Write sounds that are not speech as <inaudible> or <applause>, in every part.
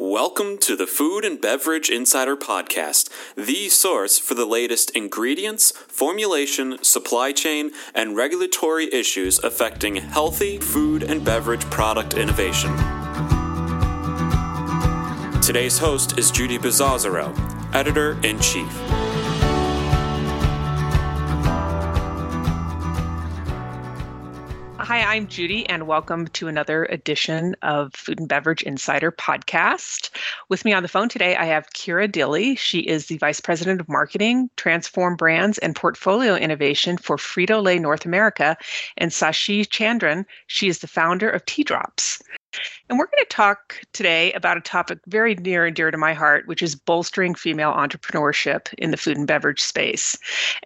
Welcome to the Food and Beverage Insider Podcast, the source for the latest ingredients, formulation, supply chain, and regulatory issues affecting healthy food and beverage product innovation. Today's host is Judy Bizzozero, Editor in Chief. Hi, I'm Judy, and welcome to another edition of Food and Beverage Insider Podcast. With me on the phone today, I have Kira Dilly. She is the Vice President of Marketing, Transform Brands, and Portfolio Innovation for Frito Lay North America, and Sashee Chandran. She is the founder of Tea Drops. And we're going to talk today about a topic very near and dear to my heart, which is bolstering female entrepreneurship in the food and beverage space.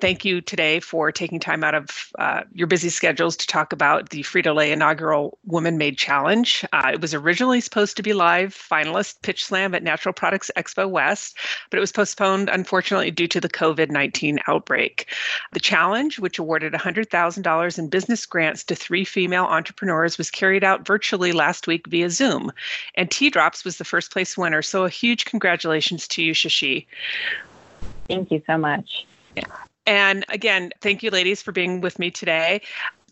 Thank you today for taking time out of uh, your busy schedules to talk about the Frito Lay inaugural Woman Made Challenge. Uh, it was originally supposed to be live finalist pitch slam at Natural Products Expo West, but it was postponed, unfortunately, due to the COVID 19 outbreak. The challenge, which awarded $100,000 in business grants to three female entrepreneurs, was carried out virtually last week via Zoom. And Tea Drops was the first place winner. So a huge congratulations to you, Shashi. Thank you so much. Yeah. And again, thank you, ladies, for being with me today.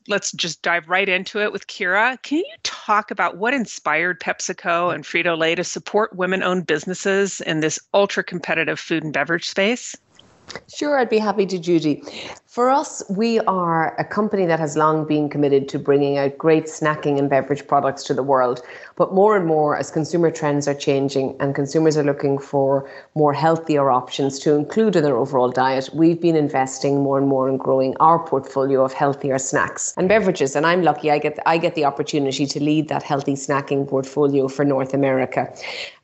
Let's just dive right into it with Kira. Can you talk about what inspired PepsiCo and Frito Lay to support women owned businesses in this ultra competitive food and beverage space? Sure, I'd be happy to, Judy. For us, we are a company that has long been committed to bringing out great snacking and beverage products to the world. But more and more, as consumer trends are changing and consumers are looking for more healthier options to include in their overall diet, we've been investing more and more in growing our portfolio of healthier snacks and beverages. And I'm lucky I get I get the opportunity to lead that healthy snacking portfolio for North America.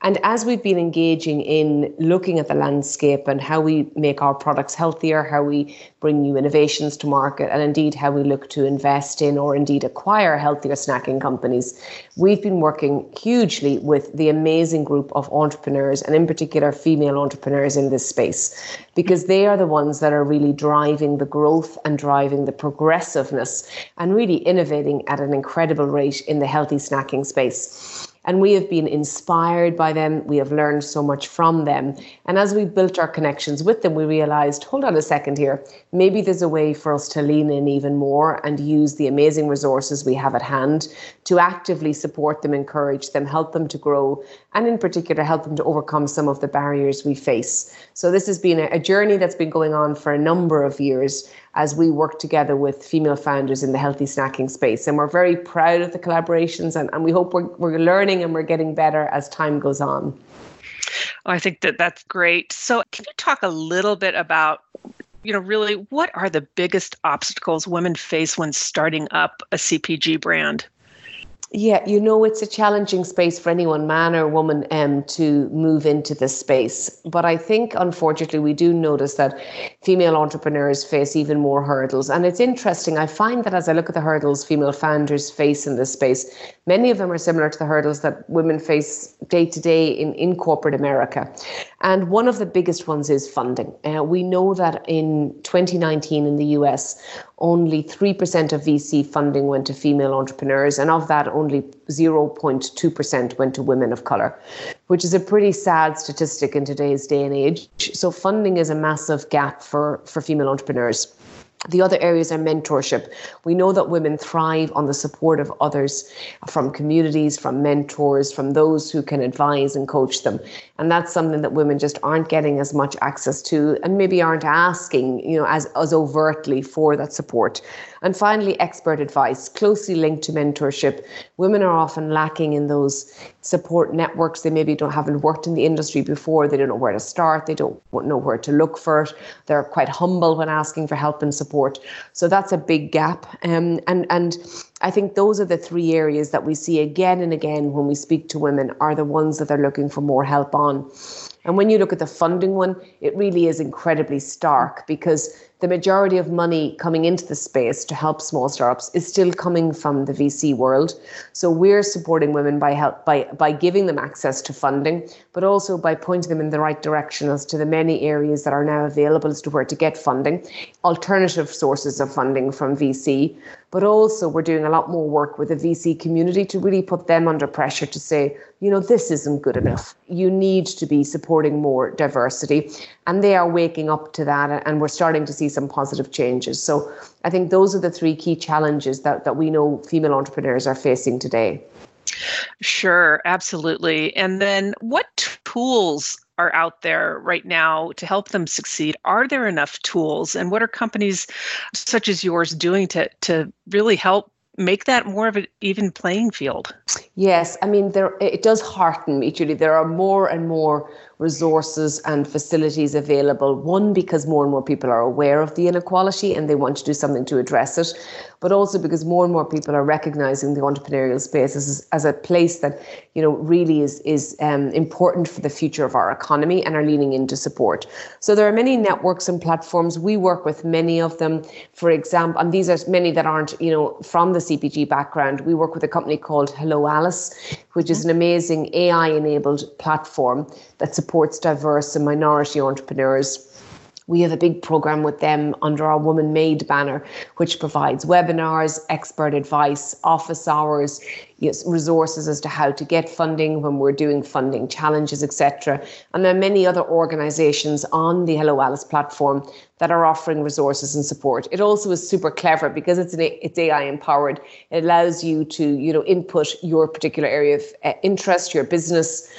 And as we've been engaging in looking at the landscape and how we make our products healthier, how we bring new innovations to market, and indeed how we look to invest in or indeed acquire healthier snacking companies. We've been working hugely with the amazing group of entrepreneurs, and in particular, female entrepreneurs in this space, because they are the ones that are really driving the growth and driving the progressiveness and really innovating at an incredible rate in the healthy snacking space. And we have been inspired by them. We have learned so much from them. And as we built our connections with them, we realized hold on a second here. Maybe there's a way for us to lean in even more and use the amazing resources we have at hand to actively support them, encourage them, help them to grow, and in particular, help them to overcome some of the barriers we face. So, this has been a journey that's been going on for a number of years as we work together with female founders in the healthy snacking space. And we're very proud of the collaborations and, and we hope we're, we're learning and we're getting better as time goes on. I think that that's great. So, can you talk a little bit about you know, really, what are the biggest obstacles women face when starting up a CPG brand? Yeah, you know, it's a challenging space for anyone, man or woman, um, to move into this space. But I think, unfortunately, we do notice that female entrepreneurs face even more hurdles. And it's interesting. I find that as I look at the hurdles female founders face in this space, many of them are similar to the hurdles that women face day to day in, in corporate America. And one of the biggest ones is funding. Uh, we know that in 2019 in the US, only 3% of VC funding went to female entrepreneurs, and of that, only 0.2% went to women of colour, which is a pretty sad statistic in today's day and age. So, funding is a massive gap for, for female entrepreneurs. The other areas are mentorship. We know that women thrive on the support of others from communities, from mentors, from those who can advise and coach them. And that's something that women just aren't getting as much access to and maybe aren't asking, you know, as, as overtly for that support. And finally, expert advice, closely linked to mentorship. Women are often lacking in those support networks. They maybe don't haven't worked in the industry before. They don't know where to start. They don't know where to look for it. They're quite humble when asking for help and support. So that's a big gap. Um, and and I think those are the three areas that we see again and again when we speak to women are the ones that they're looking for more help on. And when you look at the funding one, it really is incredibly stark because the majority of money coming into the space to help small startups is still coming from the VC world. So we're supporting women by help by by giving them access to funding, but also by pointing them in the right direction as to the many areas that are now available as to where to get funding, alternative sources of funding from VC, But also, we're doing a lot more work with the VC community to really put them under pressure to say, you know, this isn't good enough. You need to be supporting more diversity. And they are waking up to that, and we're starting to see some positive changes. So I think those are the three key challenges that, that we know female entrepreneurs are facing today. Sure, absolutely. And then what tools are out there right now to help them succeed? Are there enough tools? And what are companies such as yours doing to, to really help make that more of an even playing field? Yes, I mean there it does hearten me, Julie. There are more and more resources and facilities available. One, because more and more people are aware of the inequality and they want to do something to address it, but also because more and more people are recognizing the entrepreneurial space as, as a place that, you know, really is, is um, important for the future of our economy and are leaning into support. So there are many networks and platforms. We work with many of them. For example, and these are many that aren't, you know, from the CPG background. We work with a company called Hello Alice, which is an amazing AI enabled platform that supports diverse and minority entrepreneurs. We have a big program with them under our Woman Made banner, which provides webinars, expert advice, office hours, yes, resources as to how to get funding when we're doing funding challenges, etc. And there are many other organizations on the Hello Alice platform that are offering resources and support. It also is super clever because it's an, it's AI empowered. It allows you to you know input your particular area of uh, interest, your business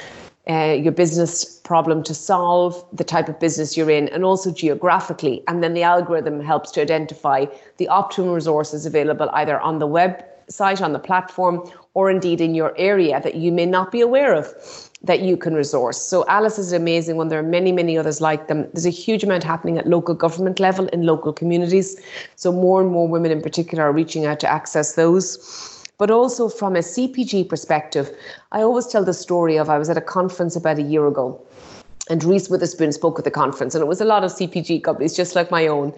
uh, your business problem to solve, the type of business you're in, and also geographically. And then the algorithm helps to identify the optimum resources available either on the website, on the platform, or indeed in your area that you may not be aware of that you can resource. So Alice is an amazing one. There are many, many others like them. There's a huge amount happening at local government level in local communities. So more and more women in particular are reaching out to access those but also from a CPG perspective. I always tell the story of I was at a conference about a year ago. And Reese Witherspoon spoke at the conference, and it was a lot of CPG companies, just like my own.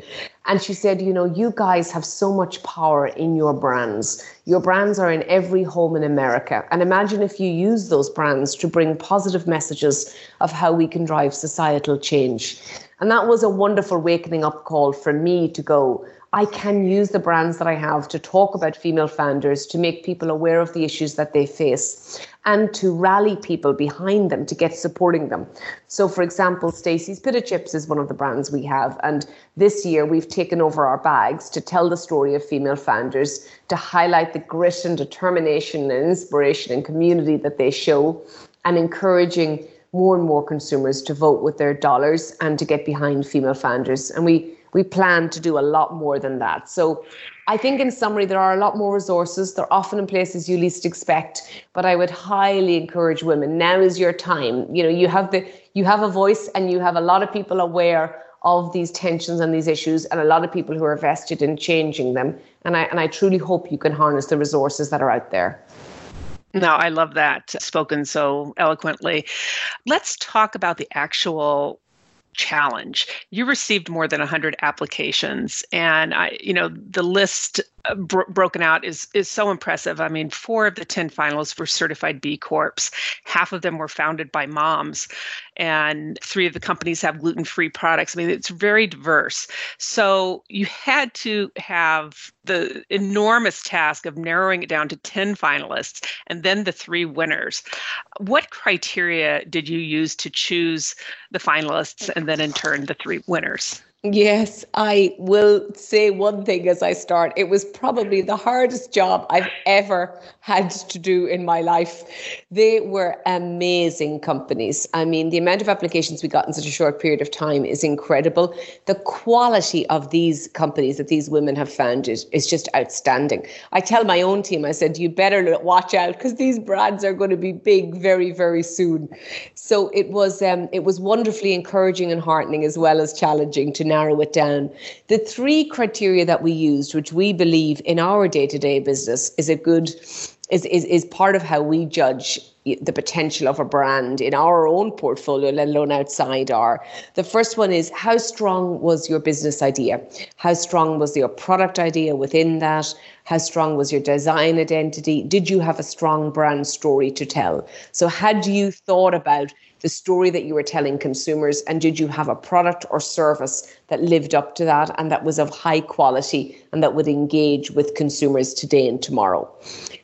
And she said, You know, you guys have so much power in your brands. Your brands are in every home in America. And imagine if you use those brands to bring positive messages of how we can drive societal change. And that was a wonderful wakening up call for me to go, I can use the brands that I have to talk about female founders, to make people aware of the issues that they face, and to rally people behind them to get supporting them. So, for example, Stacy's Pita Chips is one of the brands we have. And this year we've taken over our bags to tell the story of female founders, to highlight the grit and determination and inspiration and community that they show, and encouraging more and more consumers to vote with their dollars and to get behind female founders. And we we plan to do a lot more than that. So I think in summary, there are a lot more resources. They're often in places you least expect, but I would highly encourage women. Now is your time. You know, you have the you have a voice and you have a lot of people aware of these tensions and these issues and a lot of people who are vested in changing them. And I and I truly hope you can harness the resources that are out there. No, I love that spoken so eloquently. Let's talk about the actual challenge. You received more than 100 applications and I you know the list Uh, bro- broken out is is so impressive. I mean, 4 of the 10 finalists were certified B Corps. Half of them were founded by moms and 3 of the companies have gluten-free products. I mean, it's very diverse. So, you had to have the enormous task of narrowing it down to 10 finalists and then the 3 winners. What criteria did you use to choose the finalists and then in turn the 3 winners? Yes, I will say one thing as I start. It was probably the hardest job I've ever had to do in my life. They were amazing companies. I mean, the amount of applications we got in such a short period of time is incredible. The quality of these companies that these women have founded is just outstanding. I tell my own team, I said, you better watch out because these brands are going to be big very, very soon. So it was um, it was wonderfully encouraging and heartening as well as challenging to narrow it down. The three criteria that we used, which we believe in our day to day business is a good, is, is, is part of how we judge the potential of a brand in our own portfolio, let alone outside our. The first one is how strong was your business idea? How strong was your product idea within that? How strong was your design identity? Did you have a strong brand story to tell? So, had you thought about the story that you were telling consumers and did you have a product or service that lived up to that and that was of high quality and that would engage with consumers today and tomorrow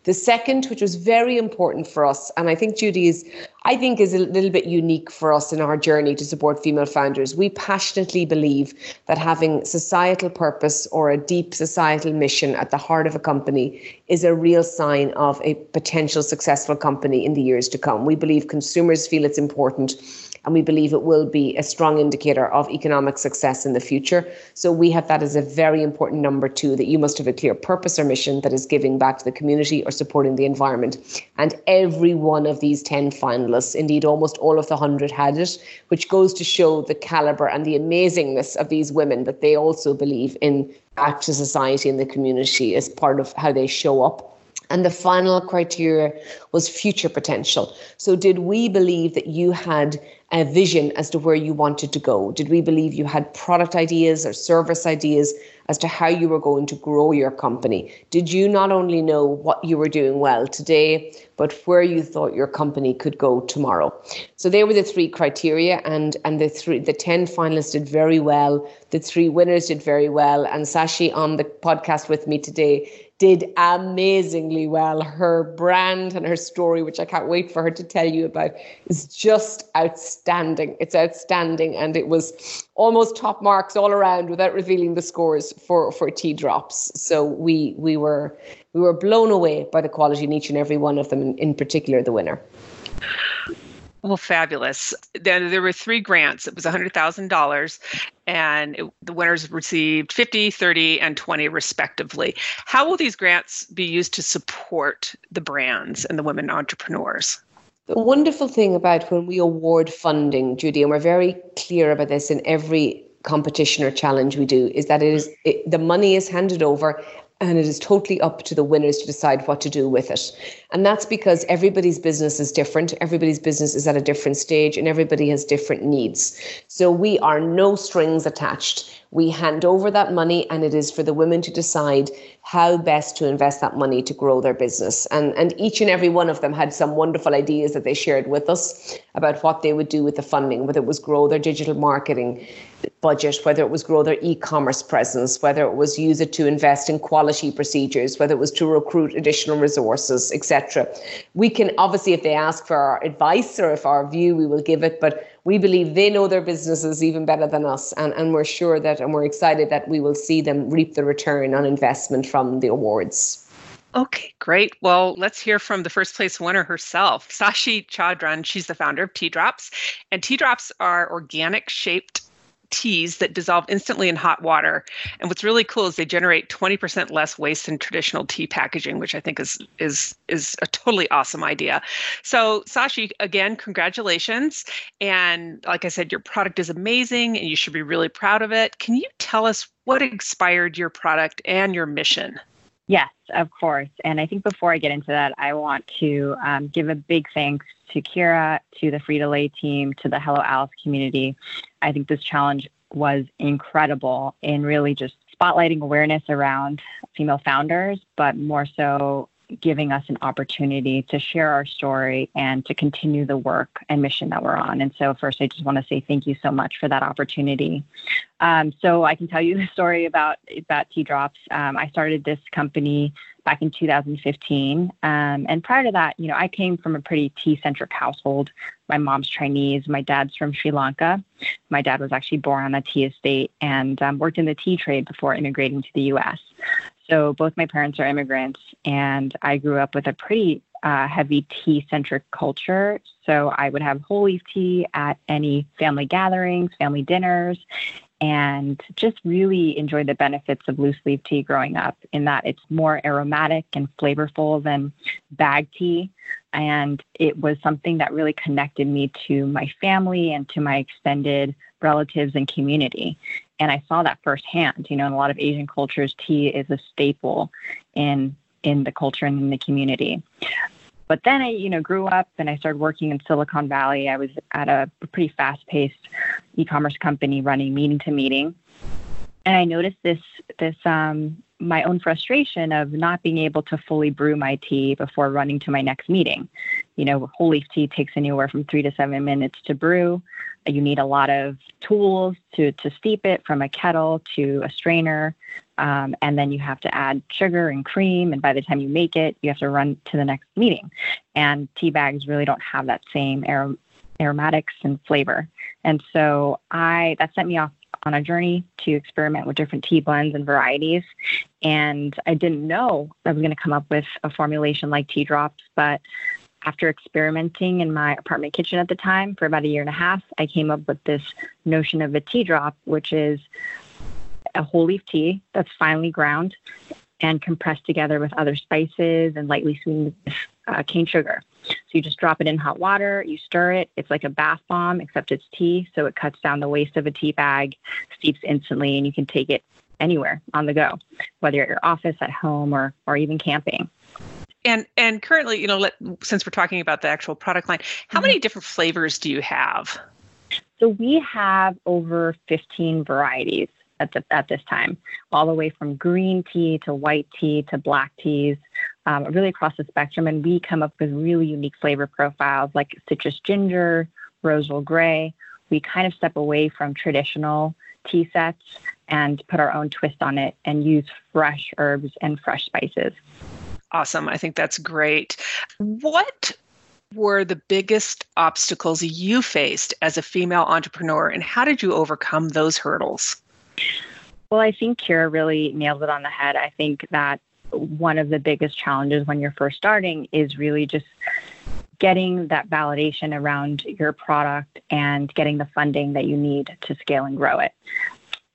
the second which was very important for us and i think judy is i think is a little bit unique for us in our journey to support female founders. We passionately believe that having societal purpose or a deep societal mission at the heart of a company is a real sign of a potential successful company in the years to come. We believe consumers feel it's important and we believe it will be a strong indicator of economic success in the future. So we have that as a very important number two that you must have a clear purpose or mission that is giving back to the community or supporting the environment. And every one of these 10 finalists, indeed almost all of the 100 had it, which goes to show the caliber and the amazingness of these women that they also believe in back to society and the community as part of how they show up and the final criteria was future potential. So, did we believe that you had a vision as to where you wanted to go? Did we believe you had product ideas or service ideas as to how you were going to grow your company? Did you not only know what you were doing well today, but where you thought your company could go tomorrow? So there were the three criteria, and and the three the ten finalists did very well. The three winners did very well, and Sashee on the podcast with me today did amazingly well. Her brand and her story, which I can't wait for her to tell you about, is just outstanding. It's outstanding. And it was almost top marks all around without revealing the scores for, for Tea Drops. So we we were we were blown away by the quality in each and every one of them, in, in particular the winner. Well, fabulous. Then there were three grants. It was $100,000, and it, the winners received 50, 30, and 20 respectively. How will these grants be used to support the brands and the women entrepreneurs? The wonderful thing about when we award funding, Judy, and we're very clear about this in every competition or challenge we do, is that it is it, the money is handed over and it is totally up to the winners to decide what to do with it. And that's because everybody's business is different. Everybody's business is at a different stage and everybody has different needs. So we are no strings attached. We hand over that money and it is for the women to decide how best to invest that money to grow their business. And, and each and every one of them had some wonderful ideas that they shared with us about what they would do with the funding, whether it was grow their digital marketing budget, whether it was grow their e-commerce presence, whether it was use it to invest in quality procedures, whether it was to recruit additional resources, etc. We can obviously, if they ask for our advice or if our view, we will give it, but we believe they know their businesses even better than us. And, and we're sure that, and we're excited that we will see them reap the return on investment from the awards. Okay, great. Well, let's hear from the first place winner herself, Sashee Chandran. She's the founder of Tea Drops, and Tea Drops are organic shaped teas that dissolve instantly in hot water. And what's really cool is they generate 20% less waste than traditional tea packaging, which I think is is is a totally awesome idea. So Sashee, again, congratulations. And like I said, your product is amazing and you should be really proud of it. Can you tell us what inspired your product and your mission? Yes, of course. And I think before I get into that, I want to um, give a big thanks to Kira, to the Frito Lay team, to the Hello Alice community. I think this challenge was incredible in really just spotlighting awareness around female founders, but more so giving us an opportunity to share our story and to continue the work and mission that we're on. And so, first, I just want to say thank you so much for that opportunity. Um, so, I can tell you <laughs> the story about about Tea Drops. Um, I started this company back in 2015, um, and prior to that, you know, I came from a pretty tea-centric household. My mom's Chinese, my dad's from Sri Lanka. My dad was actually born on a tea estate and um, worked in the tea trade before immigrating to the U.S. So both my parents are immigrants, and I grew up with a pretty uh, heavy tea centric culture. So I would have whole leaf tea at any family gatherings, family dinners, and just really enjoyed the benefits of loose leaf tea growing up in that it's more aromatic and flavorful than bag tea. And it was something that really connected me to my family and to my extended relatives and community and I saw that firsthand. You know, in a lot of Asian cultures, tea is a staple in in the culture and in the community. but then I, you know, grew up and I started working in Silicon Valley. I was at a pretty fast-paced e-commerce company running meeting to meeting. And I noticed this this um, my own frustration of not being able to fully brew my tea before running to my next meeting. You know, whole leaf tea takes anywhere from three to seven minutes to brew. You need a lot of tools to to steep it from a kettle to a strainer. Um, and then you have to add sugar and cream. And by the time you make it, you have to run to the next meeting. And tea bags really don't have that same arom- aromatics and flavor. And so I that sent me off on a journey to experiment with different tea blends and varieties. And I didn't know I was going to come up with a formulation like tea drops, but after experimenting in my apartment kitchen at the time for about a year and a half, I came up with this notion of a tea drop, which is a whole leaf tea that's finely ground and compressed together with other spices and lightly sweetened uh, cane sugar. So you just drop it in hot water, you stir it. It's like a bath bomb, except it's tea. So it cuts down the waste of a tea bag, steeps instantly, and you can take it anywhere on the go, whether at your office, at home, or, or even camping. And and currently, you know, let, since we're talking about the actual product line, how mm-hmm. many different flavors do you have? So we have over 15 varieties at, the, at this time, all the way from green tea to white tea to black teas, um, really across the spectrum. And we come up with really unique flavor profiles like citrus ginger, rose rosal gray. We kind of step away from traditional tea sets and put our own twist on it and use fresh herbs and fresh spices. Awesome. I think that's great. What were the biggest obstacles you faced as a female entrepreneur, and how did you overcome those hurdles? Well, I think Kira really nailed it on the head. I think that one of the biggest challenges when you're first starting is really just getting that validation around your product and getting the funding that you need to scale and grow it.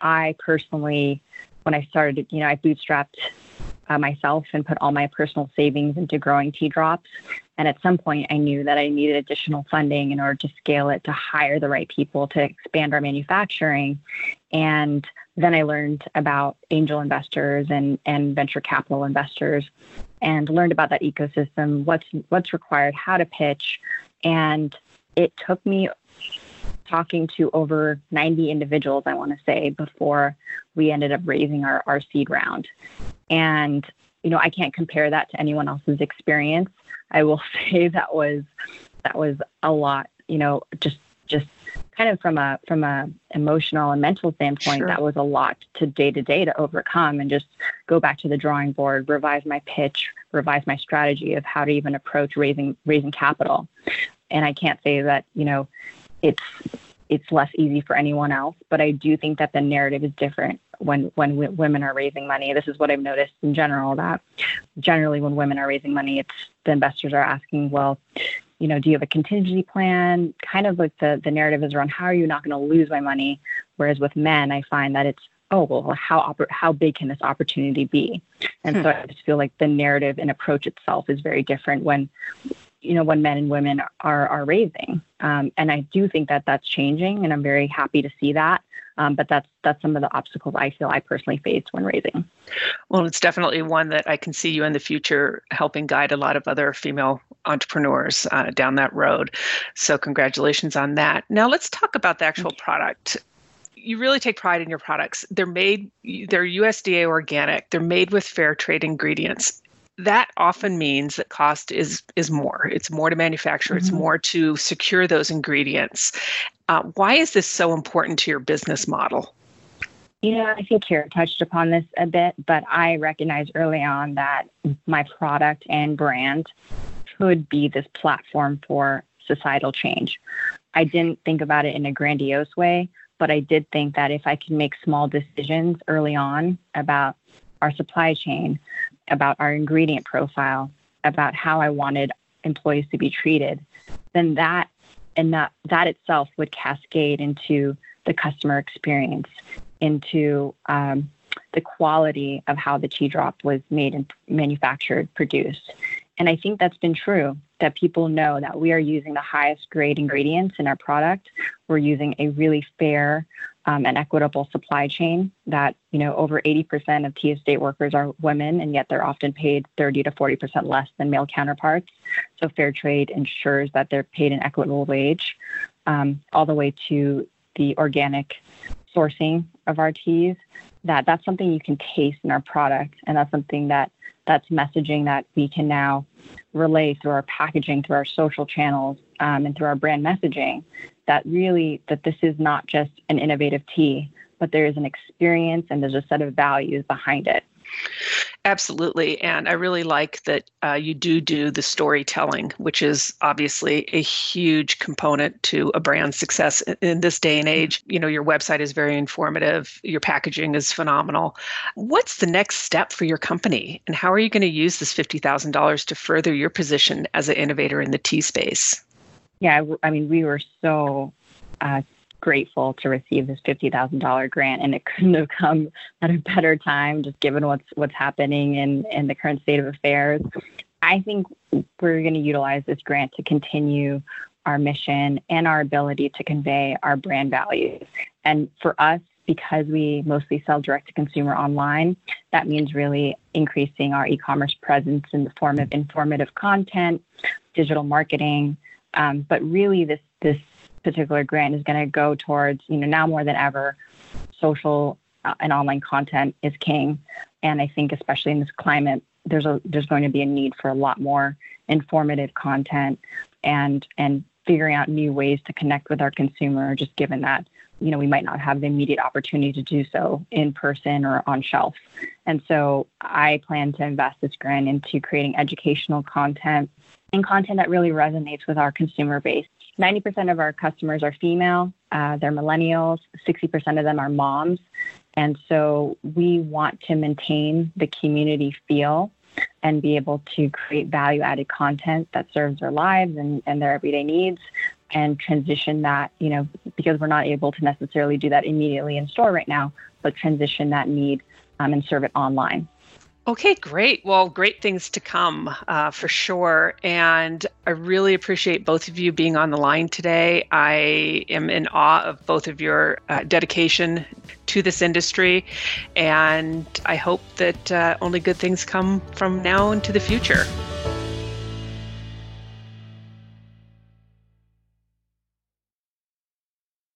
I personally, when I started, you know, I bootstrapped uh, myself and put all my personal savings into growing tea drops. And at some point, I knew that I needed additional funding in order to scale it, to hire the right people, to expand our manufacturing. And then I learned about angel investors and, and venture capital investors and learned about that ecosystem, what's what's required, how to pitch. And it took me talking to over 90 individuals, I want to say, before we ended up raising our, our seed round. And, you know, I can't compare that to anyone else's experience. I will <laughs> say that was that was a lot, you know, just just kind of from a from a emotional and mental standpoint sure. that was a lot to day to day to overcome and just go back to the drawing board revise my pitch revise my strategy of how to even approach raising raising capital and i can't say that you know it's it's less easy for anyone else but i do think that the narrative is different when when w- women are raising money this is what i've noticed in general that generally when women are raising money it's the investors are asking well you know, do you have a contingency plan? Kind of like the, the narrative is around how are you not going to lose my money? Whereas with men, I find that it's, oh, well, how, how big can this opportunity be? And hmm. so I just feel like the narrative and approach itself is very different when, you know, when men and women are, are raising. Um, and I do think that that's changing, and I'm very happy to see that. Um, but that's that's some of the obstacles I feel I personally faced when raising. Well, it's definitely one that I can see you in the future helping guide a lot of other female entrepreneurs uh, down that road. So congratulations on that. Now let's talk about the actual product you really take pride in your products. They're made, they're USDA organic. They're made with fair trade ingredients that often means that cost is is more. It's more to manufacture. Mm-hmm. it's more to secure those ingredients. Uh, why is this so important to your business model? You know i think Kira touched upon this a bit but i recognized early on that my product and brand could be this platform for societal change. I didn't think about it in a grandiose way but i did think that if i could make small decisions early on about our supply chain about our ingredient profile, about how I wanted employees to be treated, then that and that that itself would cascade into the customer experience, into um, the quality of how the tea drop was made and manufactured, produced. And I think that's been true that people know that we are using the highest grade ingredients in our product. We're using a really fair an equitable supply chain that you know over 80% of tea estate workers are women and yet they're often paid 30 to 40% less than male counterparts. So fair trade ensures that they're paid an equitable wage um, all the way to the organic sourcing of our teas. That that's something you can taste in our product and that's something that that's messaging that we can now relay through our packaging through our social channels um, and through our brand messaging that really that this is not just an innovative tea but there is an experience and there's a set of values behind it Absolutely. And I really like that uh, you do do the storytelling, which is obviously a huge component to a brand's success in this day and age. You know, your website is very informative, your packaging is phenomenal. What's the next step for your company? And how are you going to use this $50,000 to further your position as an innovator in the tea space? Yeah, I mean, we were so uh, grateful to receive this fifty thousand dollar grant, and it couldn't have come at a better time, just given what's what's happening in in the current state of affairs. I think we're going to utilize this grant to continue our mission and our ability to convey our brand values. And for us, because we mostly sell direct to consumer online, that means really increasing our e commerce presence in the form of informative content, digital marketing. Um, but really, this this particular grant is going to go towards, you know, now more than ever, social uh, and online content is king. And I think especially in this climate, there's a there's going to be a need for a lot more informative content and and figuring out new ways to connect with our consumer, just given that you know we might not have the immediate opportunity to do so in person or on shelf. And so I plan to invest this grant into creating educational content and content that really resonates with our consumer base. 90% of our customers are female, uh, they're millennials, 60% of them are moms. And so we want to maintain the community feel and be able to create value added content that serves their lives and, and their everyday needs and transition that, you know, because we're not able to necessarily do that immediately in store right now, but transition that need um, and serve it online. Okay, great. Well, great things to come uh, for sure. And I really appreciate both of you being on the line today. I am in awe of both of your uh, dedication to this industry. And I hope that uh, only good things come from now into the future.